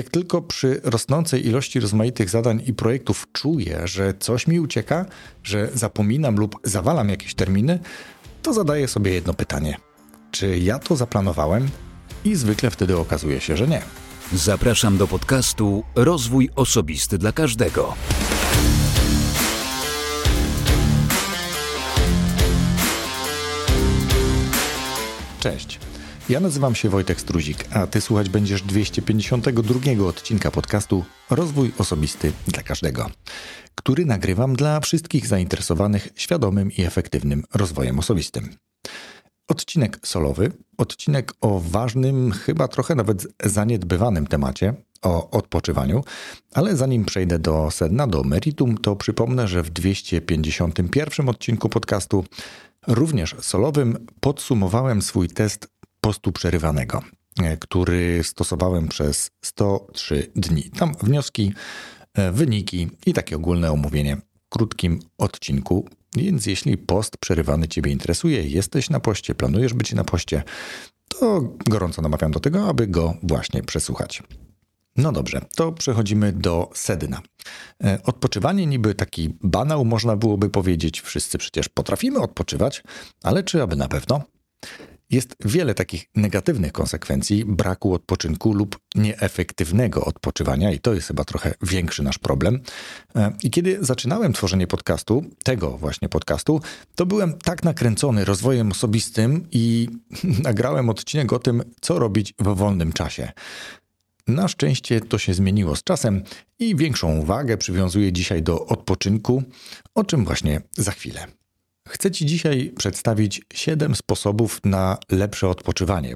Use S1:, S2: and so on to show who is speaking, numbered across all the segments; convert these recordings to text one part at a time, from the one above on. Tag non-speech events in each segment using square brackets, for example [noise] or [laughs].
S1: Jak tylko przy rosnącej ilości rozmaitych zadań i projektów czuję, że coś mi ucieka, że zapominam lub zawalam jakieś terminy, to zadaję sobie jedno pytanie: czy ja to zaplanowałem? I zwykle wtedy okazuje się, że nie.
S2: Zapraszam do podcastu Rozwój Osobisty dla Każdego.
S1: Cześć. Ja nazywam się Wojtek Struzik, a ty słuchać będziesz 252 odcinka podcastu Rozwój Osobisty dla Każdego, który nagrywam dla wszystkich zainteresowanych świadomym i efektywnym rozwojem osobistym. Odcinek solowy, odcinek o ważnym, chyba trochę nawet zaniedbywanym temacie, o odpoczywaniu, ale zanim przejdę do sedna, do meritum, to przypomnę, że w 251 odcinku podcastu, również solowym, podsumowałem swój test postu przerywanego, e, który stosowałem przez 103 dni. Tam wnioski, e, wyniki i takie ogólne omówienie w krótkim odcinku. Więc jeśli post przerywany Ciebie interesuje, jesteś na poście, planujesz być na poście, to gorąco namawiam do tego, aby go właśnie przesłuchać. No dobrze, to przechodzimy do sedna. E, odpoczywanie niby taki banał, można byłoby powiedzieć. Wszyscy przecież potrafimy odpoczywać, ale czy aby na pewno? Jest wiele takich negatywnych konsekwencji braku odpoczynku lub nieefektywnego odpoczywania, i to jest chyba trochę większy nasz problem. E, I kiedy zaczynałem tworzenie podcastu, tego właśnie podcastu, to byłem tak nakręcony rozwojem osobistym i [laughs] nagrałem odcinek o tym, co robić w wolnym czasie. Na szczęście to się zmieniło z czasem i większą uwagę przywiązuję dzisiaj do odpoczynku, o czym właśnie za chwilę. Chcę Ci dzisiaj przedstawić 7 sposobów na lepsze odpoczywanie.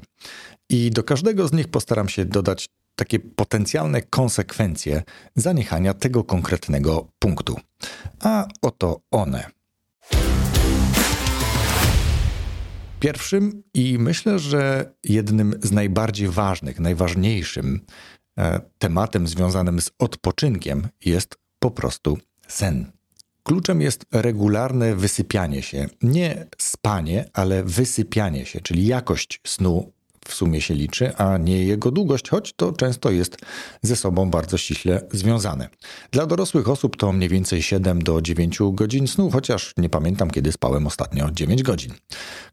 S1: I do każdego z nich postaram się dodać takie potencjalne konsekwencje zaniechania tego konkretnego punktu. A oto one. Pierwszym i myślę, że jednym z najbardziej ważnych, najważniejszym e, tematem związanym z odpoczynkiem jest po prostu sen. Kluczem jest regularne wysypianie się. Nie spanie, ale wysypianie się, czyli jakość snu w sumie się liczy, a nie jego długość, choć to często jest ze sobą bardzo ściśle związane. Dla dorosłych osób to mniej więcej 7 do 9 godzin snu, chociaż nie pamiętam kiedy spałem ostatnio 9 godzin.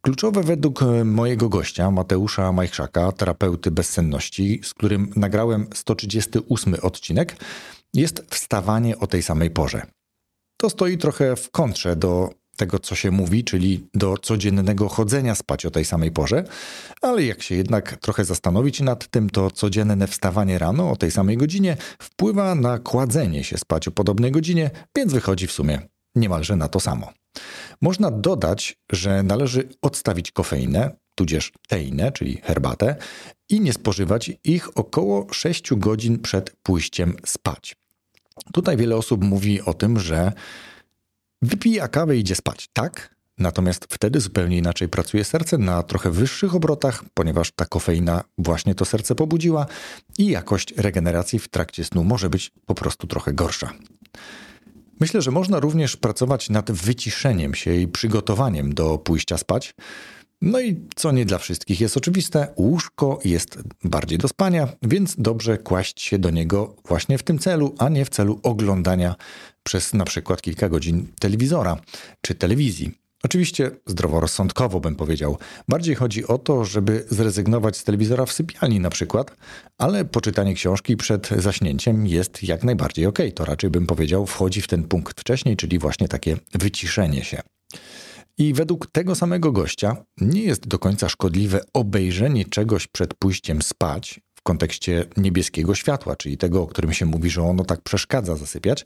S1: Kluczowe według mojego gościa, Mateusza Majchrzaka, terapeuty bezsenności, z którym nagrałem 138 odcinek, jest wstawanie o tej samej porze. To stoi trochę w kontrze do tego, co się mówi, czyli do codziennego chodzenia spać o tej samej porze, ale jak się jednak trochę zastanowić nad tym, to codzienne wstawanie rano o tej samej godzinie wpływa na kładzenie się spać o podobnej godzinie, więc wychodzi w sumie niemalże na to samo. Można dodać, że należy odstawić kofeinę, tudzież teinę, czyli herbatę, i nie spożywać ich około 6 godzin przed pójściem spać. Tutaj wiele osób mówi o tym, że wypija kawę i idzie spać. Tak, natomiast wtedy zupełnie inaczej pracuje serce na trochę wyższych obrotach, ponieważ ta kofeina właśnie to serce pobudziła i jakość regeneracji w trakcie snu może być po prostu trochę gorsza. Myślę, że można również pracować nad wyciszeniem się i przygotowaniem do pójścia spać. No i co nie dla wszystkich jest oczywiste, łóżko jest bardziej do spania, więc dobrze kłaść się do niego właśnie w tym celu, a nie w celu oglądania przez na przykład kilka godzin telewizora czy telewizji. Oczywiście zdroworozsądkowo bym powiedział. Bardziej chodzi o to, żeby zrezygnować z telewizora w sypialni na przykład, ale poczytanie książki przed zaśnięciem jest jak najbardziej ok. To raczej bym powiedział wchodzi w ten punkt wcześniej, czyli właśnie takie wyciszenie się. I według tego samego gościa nie jest do końca szkodliwe obejrzenie czegoś przed pójściem spać w kontekście niebieskiego światła, czyli tego, o którym się mówi, że ono tak przeszkadza zasypiać.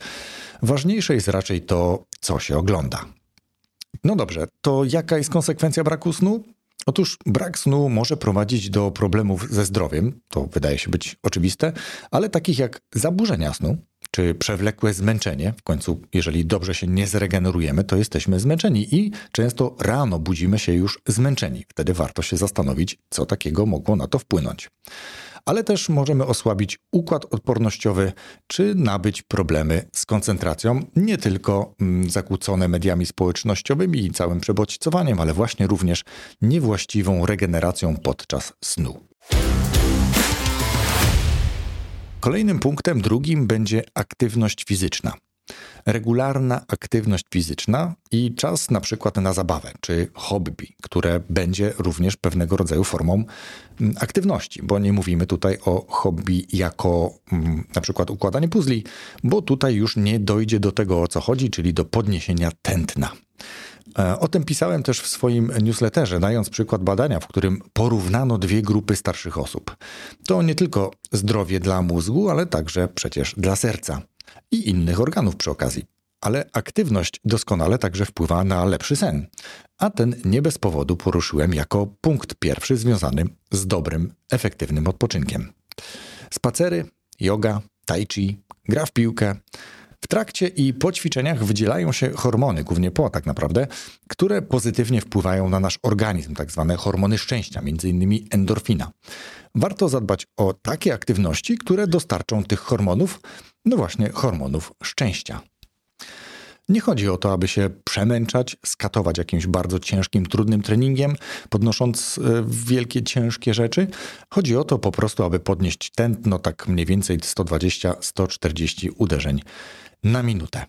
S1: Ważniejsze jest raczej to, co się ogląda. No dobrze, to jaka jest konsekwencja braku snu? Otóż brak snu może prowadzić do problemów ze zdrowiem, to wydaje się być oczywiste, ale takich jak zaburzenia snu, czy przewlekłe zmęczenie. W końcu, jeżeli dobrze się nie zregenerujemy, to jesteśmy zmęczeni i często rano budzimy się już zmęczeni. Wtedy warto się zastanowić, co takiego mogło na to wpłynąć. Ale też możemy osłabić układ odpornościowy, czy nabyć problemy z koncentracją, nie tylko mm, zakłócone mediami społecznościowymi i całym przebodźcowaniem, ale właśnie również niewłaściwą regeneracją podczas snu. Kolejnym punktem, drugim, będzie aktywność fizyczna. Regularna aktywność fizyczna i czas na przykład na zabawę czy hobby, które będzie również pewnego rodzaju formą mm, aktywności, bo nie mówimy tutaj o hobby jako mm, na przykład układanie puzli, bo tutaj już nie dojdzie do tego o co chodzi, czyli do podniesienia tętna. E, o tym pisałem też w swoim newsletterze, dając przykład badania, w którym porównano dwie grupy starszych osób. To nie tylko zdrowie dla mózgu, ale także przecież dla serca i innych organów przy okazji. Ale aktywność doskonale także wpływa na lepszy sen. A ten nie bez powodu poruszyłem jako punkt pierwszy związany z dobrym, efektywnym odpoczynkiem. Spacery, yoga, tai chi, gra w piłkę, w trakcie i po ćwiczeniach wydzielają się hormony, głównie po tak naprawdę, które pozytywnie wpływają na nasz organizm, tak zwane hormony szczęścia, m.in. endorfina. Warto zadbać o takie aktywności, które dostarczą tych hormonów, no właśnie hormonów szczęścia. Nie chodzi o to, aby się przemęczać, skatować jakimś bardzo ciężkim, trudnym treningiem, podnosząc e, wielkie, ciężkie rzeczy. Chodzi o to po prostu, aby podnieść tętno tak mniej więcej 120-140 uderzeń na minutę.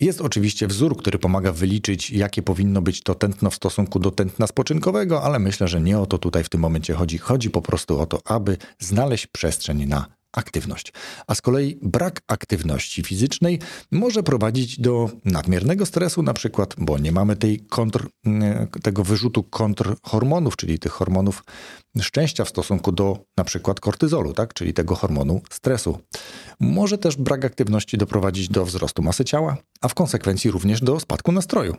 S1: Jest oczywiście wzór, który pomaga wyliczyć, jakie powinno być to tętno w stosunku do tętna spoczynkowego, ale myślę, że nie o to tutaj w tym momencie chodzi. Chodzi po prostu o to, aby znaleźć przestrzeń na aktywność. A z kolei brak aktywności fizycznej może prowadzić do nadmiernego stresu, na przykład, bo nie mamy tej kontr, mm, tego wyrzutu kontrhormonów, czyli tych hormonów szczęścia w stosunku do na przykład kortyzolu, tak? czyli tego hormonu stresu. Może też brak aktywności doprowadzić do wzrostu masy ciała, a w konsekwencji również do spadku nastroju.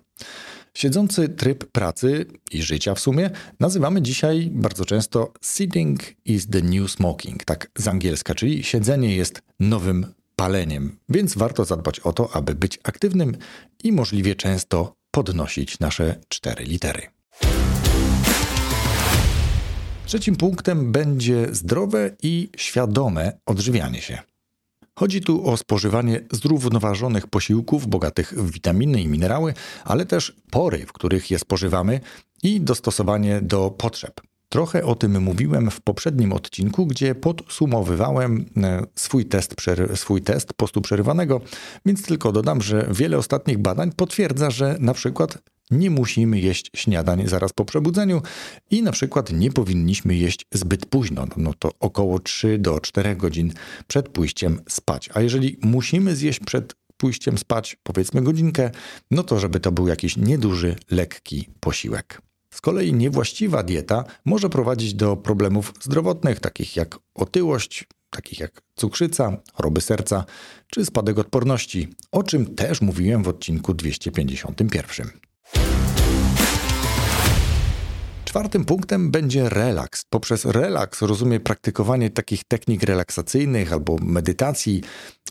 S1: Siedzący tryb pracy i życia w sumie nazywamy dzisiaj bardzo często sitting is the new smoking, tak z angielska, czyli siedzenie jest nowym paleniem, więc warto zadbać o to, aby być aktywnym i możliwie często podnosić nasze cztery litery. Trzecim punktem będzie zdrowe i świadome odżywianie się. Chodzi tu o spożywanie zrównoważonych posiłków bogatych w witaminy i minerały, ale też pory, w których je spożywamy i dostosowanie do potrzeb. Trochę o tym mówiłem w poprzednim odcinku, gdzie podsumowywałem e, swój test, swój test postu przerywanego, więc tylko dodam, że wiele ostatnich badań potwierdza, że na przykład nie musimy jeść śniadań zaraz po przebudzeniu i na przykład nie powinniśmy jeść zbyt późno, no to około 3 do 4 godzin przed pójściem spać. A jeżeli musimy zjeść przed pójściem spać, powiedzmy godzinkę, no to żeby to był jakiś nieduży, lekki posiłek. Z kolei niewłaściwa dieta może prowadzić do problemów zdrowotnych, takich jak otyłość, takich jak cukrzyca, choroby serca czy spadek odporności, o czym też mówiłem w odcinku 251. Czwartym punktem będzie relaks. Poprzez relaks rozumie praktykowanie takich technik relaksacyjnych albo medytacji,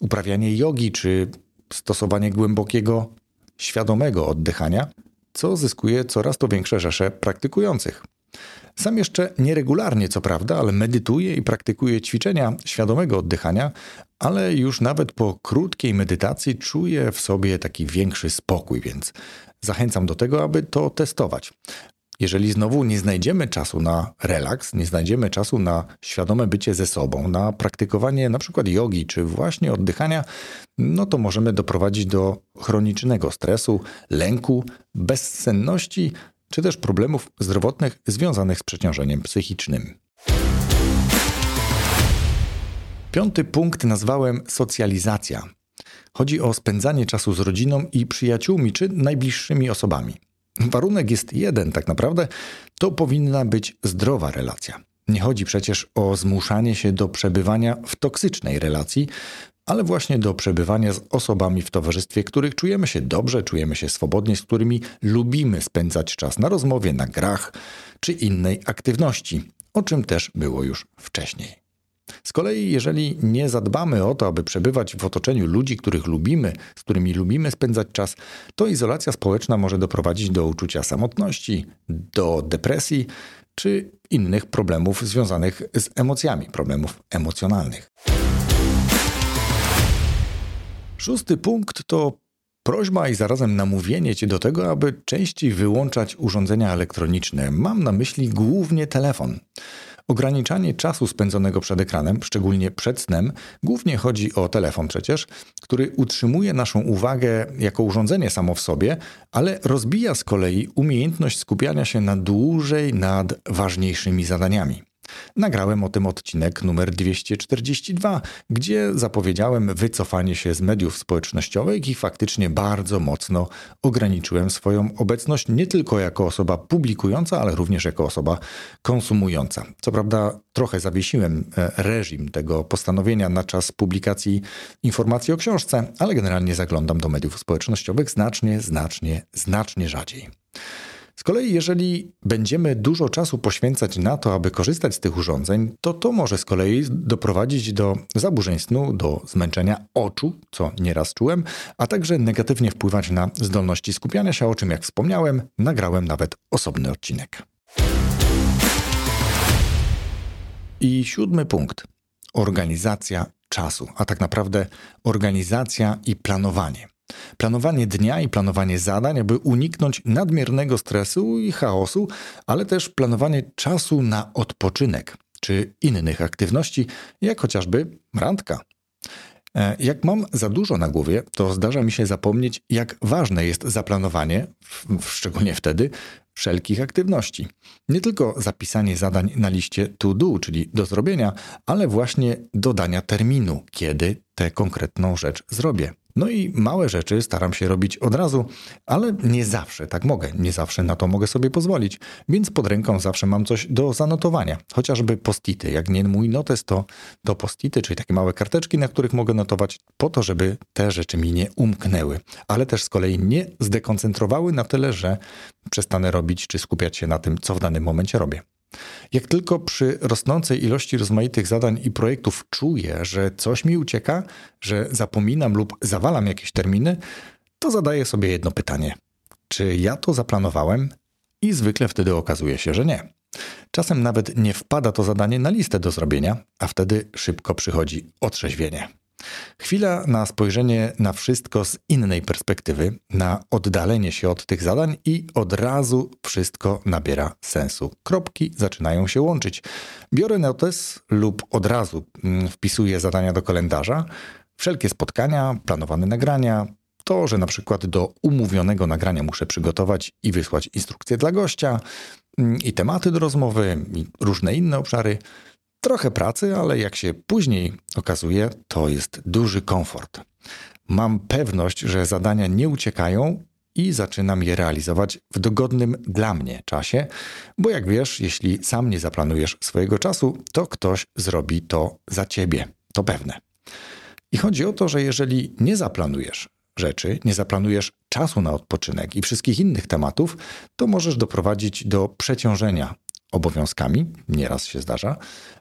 S1: uprawianie jogi czy stosowanie głębokiego, świadomego oddychania, co zyskuje coraz to większe rzesze praktykujących. Sam jeszcze nieregularnie, co prawda, ale medytuję i praktykuję ćwiczenia świadomego oddychania, ale już nawet po krótkiej medytacji czuję w sobie taki większy spokój, więc zachęcam do tego, aby to testować. Jeżeli znowu nie znajdziemy czasu na relaks, nie znajdziemy czasu na świadome bycie ze sobą, na praktykowanie na przykład jogi czy właśnie oddychania, no to możemy doprowadzić do chronicznego stresu, lęku, bezsenności czy też problemów zdrowotnych związanych z przeciążeniem psychicznym. Piąty punkt nazwałem socjalizacja. Chodzi o spędzanie czasu z rodziną i przyjaciółmi czy najbliższymi osobami. Warunek jest jeden, tak naprawdę to powinna być zdrowa relacja. Nie chodzi przecież o zmuszanie się do przebywania w toksycznej relacji, ale właśnie do przebywania z osobami w towarzystwie, których czujemy się dobrze, czujemy się swobodnie, z którymi lubimy spędzać czas na rozmowie, na grach czy innej aktywności, o czym też było już wcześniej. Z kolei, jeżeli nie zadbamy o to, aby przebywać w otoczeniu ludzi, których lubimy, z którymi lubimy spędzać czas, to izolacja społeczna może doprowadzić do uczucia samotności, do depresji czy innych problemów związanych z emocjami, problemów emocjonalnych. Szósty punkt to prośba i zarazem namówienie Cię do tego, aby częściej wyłączać urządzenia elektroniczne. Mam na myśli głównie telefon. Ograniczanie czasu spędzonego przed ekranem, szczególnie przed snem, głównie chodzi o telefon przecież, który utrzymuje naszą uwagę jako urządzenie samo w sobie, ale rozbija z kolei umiejętność skupiania się na dłużej nad ważniejszymi zadaniami. Nagrałem o tym odcinek numer 242, gdzie zapowiedziałem wycofanie się z mediów społecznościowych i faktycznie bardzo mocno ograniczyłem swoją obecność nie tylko jako osoba publikująca, ale również jako osoba konsumująca. Co prawda, trochę zawiesiłem e, reżim tego postanowienia na czas publikacji informacji o książce, ale generalnie zaglądam do mediów społecznościowych znacznie, znacznie, znacznie rzadziej. Z kolei, jeżeli będziemy dużo czasu poświęcać na to, aby korzystać z tych urządzeń, to to może z kolei doprowadzić do zaburzeń snu, do zmęczenia oczu, co nieraz czułem, a także negatywnie wpływać na zdolności skupiania się, o czym, jak wspomniałem, nagrałem nawet osobny odcinek. I siódmy punkt. Organizacja czasu, a tak naprawdę organizacja i planowanie. Planowanie dnia i planowanie zadań, aby uniknąć nadmiernego stresu i chaosu, ale też planowanie czasu na odpoczynek czy innych aktywności, jak chociażby randka. E, jak mam za dużo na głowie, to zdarza mi się zapomnieć, jak ważne jest zaplanowanie, szczególnie wtedy, wszelkich aktywności. Nie tylko zapisanie zadań na liście to do, czyli do zrobienia, ale właśnie dodania terminu, kiedy tę konkretną rzecz zrobię. No i małe rzeczy staram się robić od razu, ale nie zawsze tak mogę, nie zawsze na to mogę sobie pozwolić, więc pod ręką zawsze mam coś do zanotowania, chociażby postity. Jak nie mój notes, to, to postity, czyli takie małe karteczki, na których mogę notować, po to, żeby te rzeczy mi nie umknęły, ale też z kolei nie zdekoncentrowały na tyle, że przestanę robić czy skupiać się na tym, co w danym momencie robię. Jak tylko przy rosnącej ilości rozmaitych zadań i projektów czuję, że coś mi ucieka, że zapominam lub zawalam jakieś terminy, to zadaję sobie jedno pytanie: czy ja to zaplanowałem? I zwykle wtedy okazuje się, że nie. Czasem nawet nie wpada to zadanie na listę do zrobienia, a wtedy szybko przychodzi otrzeźwienie. Chwila na spojrzenie na wszystko z innej perspektywy, na oddalenie się od tych zadań i od razu wszystko nabiera sensu. Kropki zaczynają się łączyć. Biorę notes lub od razu mm, wpisuję zadania do kalendarza. Wszelkie spotkania, planowane nagrania, to, że na przykład do umówionego nagrania muszę przygotować i wysłać instrukcje dla gościa, mm, i tematy do rozmowy, i różne inne obszary. Trochę pracy, ale jak się później okazuje, to jest duży komfort. Mam pewność, że zadania nie uciekają i zaczynam je realizować w dogodnym dla mnie czasie, bo jak wiesz, jeśli sam nie zaplanujesz swojego czasu, to ktoś zrobi to za ciebie. To pewne. I chodzi o to, że jeżeli nie zaplanujesz rzeczy, nie zaplanujesz czasu na odpoczynek i wszystkich innych tematów, to możesz doprowadzić do przeciążenia obowiązkami, nieraz się zdarza,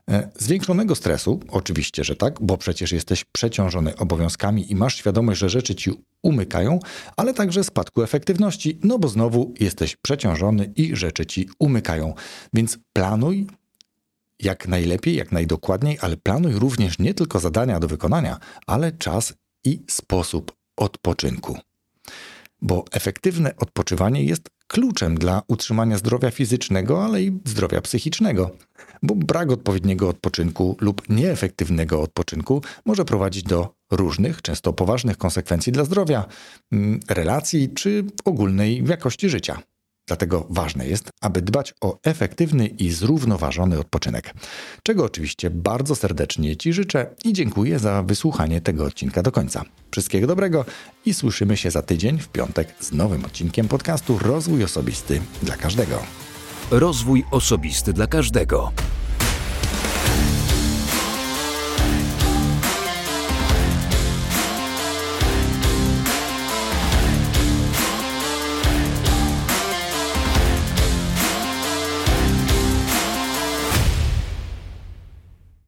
S1: e, zwiększonego stresu, oczywiście, że tak, bo przecież jesteś przeciążony obowiązkami i masz świadomość, że rzeczy ci umykają, ale także spadku efektywności, no bo znowu jesteś przeciążony i rzeczy ci umykają. Więc planuj jak najlepiej, jak najdokładniej, ale planuj również nie tylko zadania do wykonania, ale czas i sposób odpoczynku. Bo efektywne odpoczywanie jest kluczem dla utrzymania zdrowia fizycznego, ale i zdrowia psychicznego. Bo brak odpowiedniego odpoczynku lub nieefektywnego odpoczynku może prowadzić do różnych, często poważnych konsekwencji dla zdrowia, mm, relacji czy ogólnej jakości życia. Dlatego ważne jest, aby dbać o efektywny i zrównoważony odpoczynek. Czego oczywiście bardzo serdecznie Ci życzę i dziękuję za wysłuchanie tego odcinka do końca. Wszystkiego dobrego i słyszymy się za tydzień w piątek z nowym odcinkiem podcastu Rozwój Osobisty dla każdego.
S2: Rozwój Osobisty dla każdego.